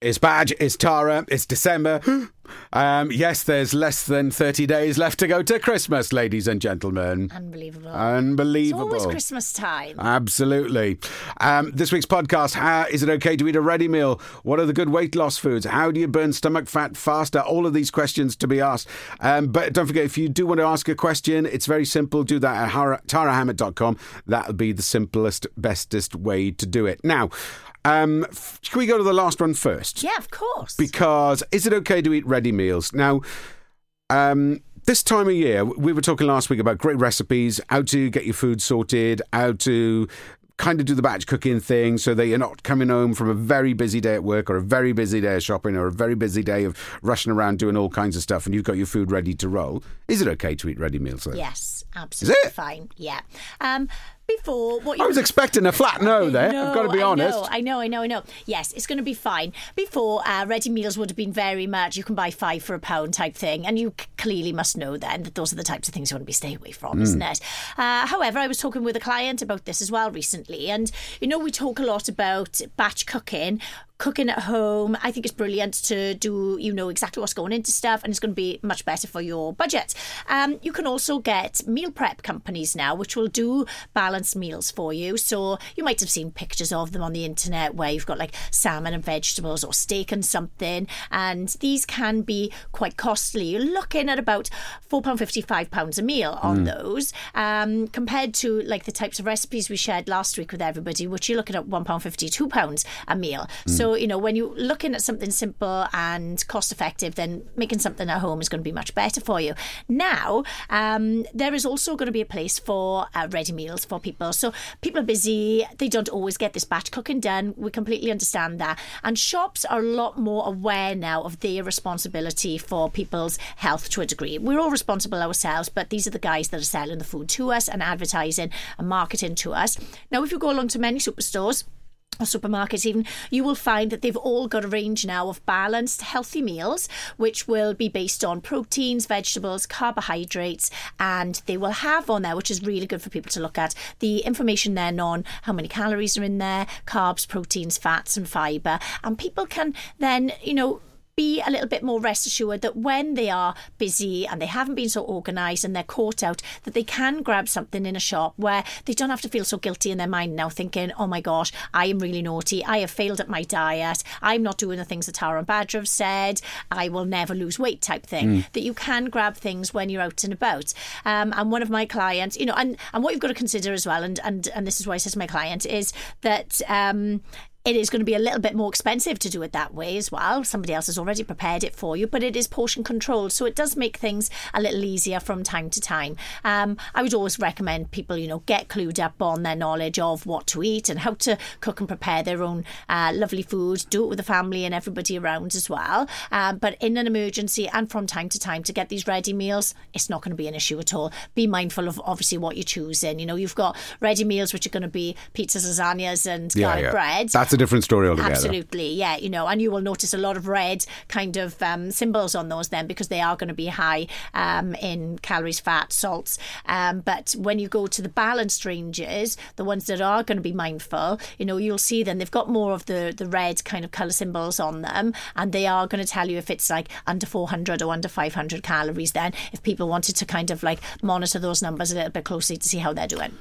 It's Badge, it's Tara, it's December. Um, yes, there's less than 30 days left to go to Christmas, ladies and gentlemen. Unbelievable. Unbelievable. It's always Christmas time. Absolutely. Um, this week's podcast how, Is it okay to eat a ready meal? What are the good weight loss foods? How do you burn stomach fat faster? All of these questions to be asked. Um, but don't forget, if you do want to ask a question, it's very simple. Do that at tarahammett.com. That'll be the simplest, bestest way to do it. Now, um, can we go to the last one first? Yeah, of course. Because is it okay to eat ready meals? Now, um, this time of year, we were talking last week about great recipes, how to get your food sorted, how to kind of do the batch cooking thing so that you're not coming home from a very busy day at work or a very busy day of shopping or a very busy day of rushing around doing all kinds of stuff and you've got your food ready to roll. Is it okay to eat ready meals yes, absolutely it? fine. Yeah. Um, before what you I was expecting a flat no there. No, I've got to be I honest. Know, I know, I know, I know. Yes, it's going to be fine. Before, uh, ready meals would have been very much you can buy five for a pound type thing, and you clearly must know then that those are the types of things you want to be stay away from, isn't it? Uh, however, I was talking with a client about this as well recently, and you know we talk a lot about batch cooking. Cooking at home, I think it's brilliant to do. You know exactly what's going into stuff, and it's going to be much better for your budget. Um, you can also get meal prep companies now, which will do balanced meals for you. So you might have seen pictures of them on the internet where you've got like salmon and vegetables or steak and something, and these can be quite costly. You're looking at about four pound fifty, five pounds a meal on those, um, compared to like the types of recipes we shared last week with everybody, which you're looking at one pound fifty, two pounds a meal. So you know when you're looking at something simple and cost effective, then making something at home is going to be much better for you. Now um, there is also going to be a place for uh, ready meals for people. So people are busy; they don't always get this batch cooking done. We completely understand that, and shops are a lot more aware now of their responsibility for people's health to a degree. We're all responsible ourselves, but these are the guys that are selling the food to us and advertising and marketing to us. Now, if you go along to many superstores or supermarkets even you will find that they've all got a range now of balanced healthy meals which will be based on proteins vegetables carbohydrates and they will have on there which is really good for people to look at the information then on how many calories are in there carbs proteins fats and fiber. And people can then you know be a little bit more rest assured that when they are busy and they haven't been so organised and they're caught out, that they can grab something in a shop where they don't have to feel so guilty in their mind now, thinking, oh my gosh, I am really naughty. I have failed at my diet. I'm not doing the things that Tara and Badger have said. I will never lose weight type thing. That you can grab things when you're out and about. Um, and one of my clients, you know, and, and what you've got to consider as well, and, and, and this is what I said to my client, is that. Um, it is going to be a little bit more expensive to do it that way as well. Somebody else has already prepared it for you, but it is portion controlled, so it does make things a little easier from time to time. Um, I would always recommend people, you know, get clued up on their knowledge of what to eat and how to cook and prepare their own uh, lovely food. Do it with the family and everybody around as well. Um, but in an emergency and from time to time to get these ready meals, it's not going to be an issue at all. Be mindful of obviously what you're choosing. You know, you've got ready meals which are going to be pizzas, lasagnas, and garlic bread. That's a different story altogether. Absolutely, yeah, you know, and you will notice a lot of red kind of um, symbols on those then because they are going to be high um, in calories, fat, salts. Um, but when you go to the balanced ranges, the ones that are going to be mindful, you know, you'll see then they've got more of the the red kind of color symbols on them, and they are going to tell you if it's like under 400 or under 500 calories. Then, if people wanted to kind of like monitor those numbers a little bit closely to see how they're doing.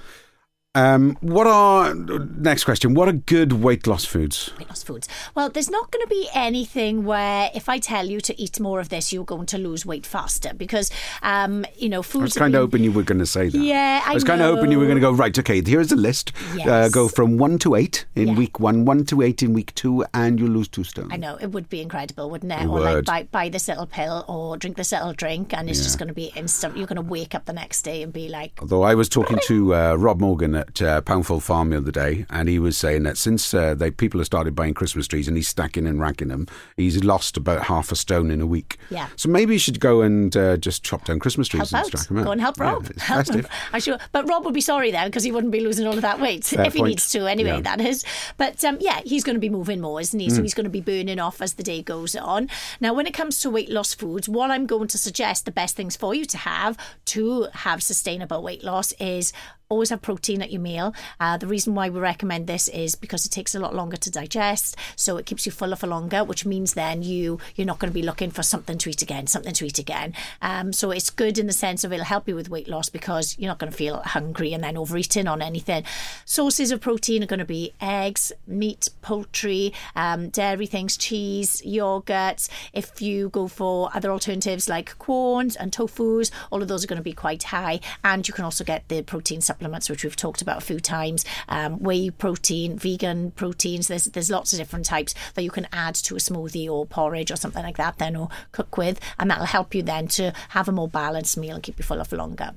Um, what are next question? What are good weight loss foods? weight loss foods. Well, there's not going to be anything where if I tell you to eat more of this, you're going to lose weight faster because, um, you know, foods. I was kind of hoping you were going to say that. Yeah, I was kind of hoping you were going to go right. Okay, here's a list. Uh, go from one to eight in Yeah. week one, one to eight in week two, and you'll lose two stone. I know it would be incredible, wouldn't it? It or like buy, buy this little pill or drink this little drink, and it's just going to be instant. You're going to wake up the next day and be like, Although I was talking to uh, Rob Morgan at uh, Poundful Farm the other day, and he was saying that since uh, they people have started buying Christmas trees and he's stacking and racking them, he's lost about half a stone in a week. Yeah. So maybe you should go and uh, just chop down Christmas trees help and stack them out. go and help Rob. it's help festive. him. I'm sure, but Rob would be sorry then because he wouldn't be losing all of that weight Fair if he needs to anyway. Yeah. That is, but um, yeah, he's going to be moving more, isn't he? Mm. So he's going to be burning off as the day goes on. Now, when it comes to weight loss foods, what I'm going to suggest the best things for you to have to have sustainable weight loss is always have protein at your meal. Uh, the reason why we recommend this is because it takes a lot longer to digest, so it keeps you fuller for longer, which means then you you're not going to be looking for something to eat again, something to eat again. Um, so it's good in the sense of it'll help you with weight loss because you're not going to feel hungry and then overeating on anything. Sources of protein are going to be eggs, meat, poultry, um, dairy things, cheese, yogurts. If you go for other alternatives like Quorns and tofus, all of those are going to be quite high, and you can also get the protein supplements, which we've talked about a few times, um, whey protein, vegan proteins. There's there's lots of different types that you can add to a smoothie or porridge or something like that, then or cook with, and that'll help you then to have a more balanced meal and keep you full for longer.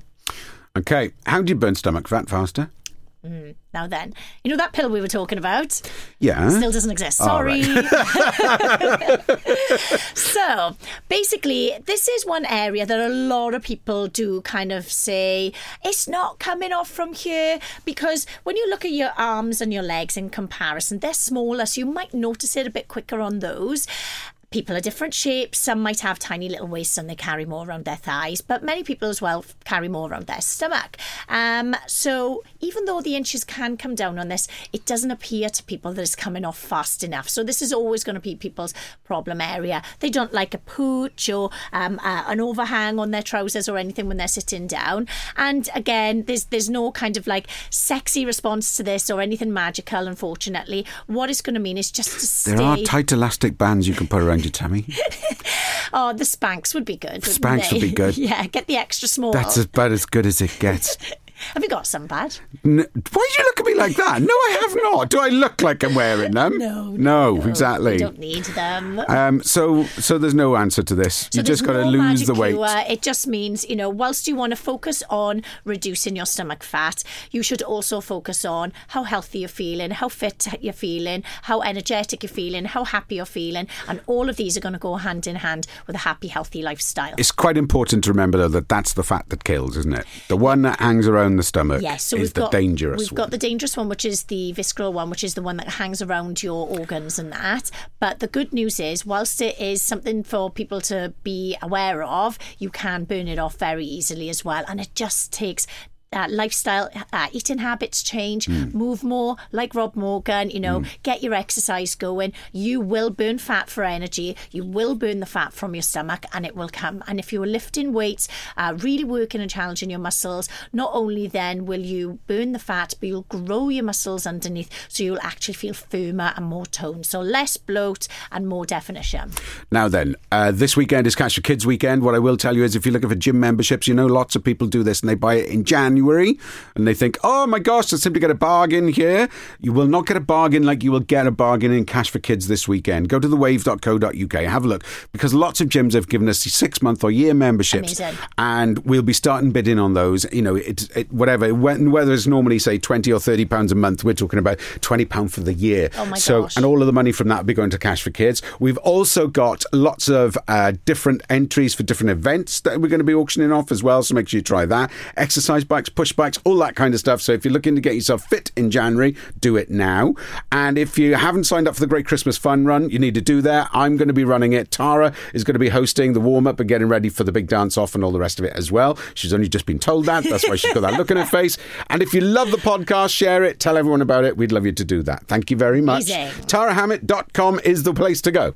Okay, how do you burn stomach fat faster? Mm, now then, you know that pill we were talking about? Yeah. Still doesn't exist. Sorry. so basically, this is one area that a lot of people do kind of say it's not coming off from here because when you look at your arms and your legs in comparison, they're smaller, so you might notice it a bit quicker on those. People are different shapes. Some might have tiny little waists and they carry more around their thighs, but many people as well carry more around their stomach. Um, so even though the inches can come down on this, it doesn't appear to people that it's coming off fast enough. So this is always going to be people's problem area. They don't like a pooch or um, uh, an overhang on their trousers or anything when they're sitting down. And again, there's there's no kind of like sexy response to this or anything magical. Unfortunately, what it's going to mean is just to stay. There are tight elastic bands you can put around your tummy. oh, the Spanx would be good. Spanx would be good. yeah, get the extra small. That's about as good as it gets. Have you got some bad? why do you look at me like that? No, I have not. Do I look like I'm wearing them? No. No, no exactly. You don't need them. Um, so, so there's no answer to this. So you just got to no lose the weight. Cure. It just means, you know, whilst you want to focus on reducing your stomach fat, you should also focus on how healthy you're feeling, how fit you're feeling, how energetic you're feeling, how happy you're feeling. And all of these are going to go hand in hand with a happy, healthy lifestyle. It's quite important to remember, though, that that's the fat that kills, isn't it? The one that hangs around the stomach yes, so is we've the got, dangerous We've one. got the dangerous one, which is the visceral one, which is the one that hangs around your organs and that. But the good news is, whilst it is something for people to be aware of, you can burn it off very easily as well. And it just takes uh, lifestyle, uh, eating habits change, mm. move more, like Rob Morgan, you know, mm. get your exercise going. You will burn fat for energy. You will burn the fat from your stomach and it will come. And if you are lifting weights, uh, really working and challenging your muscles, not only then will you burn the fat, but you'll grow your muscles underneath. So you'll actually feel firmer and more toned. So less bloat and more definition. Now then, uh, this weekend is Cash for Kids weekend. What I will tell you is if you're looking for gym memberships, you know, lots of people do this and they buy it in January. January and they think, oh my gosh, I simply get a bargain here. You will not get a bargain like you will get a bargain in Cash for Kids this weekend. Go to thewave.co.uk, have a look because lots of gyms have given us six month or year memberships Amazing. and we'll be starting bidding on those. You know, it, it, whatever, whether it's normally say 20 or 30 pounds a month, we're talking about 20 pound for the year. Oh my so, gosh. and all of the money from that will be going to Cash for Kids. We've also got lots of uh, different entries for different events that we're going to be auctioning off as well. So make sure you try that. Exercise bikes, push bikes, all that kind of stuff. So if you're looking to get yourself fit in January, do it now. And if you haven't signed up for the Great Christmas Fun Run, you need to do that. I'm going to be running it. Tara is going to be hosting the warm up and getting ready for the big dance off and all the rest of it as well. She's only just been told that. That's why she's got that look in her face. And if you love the podcast, share it, tell everyone about it. We'd love you to do that. Thank you very much. TaraHammett.com is the place to go.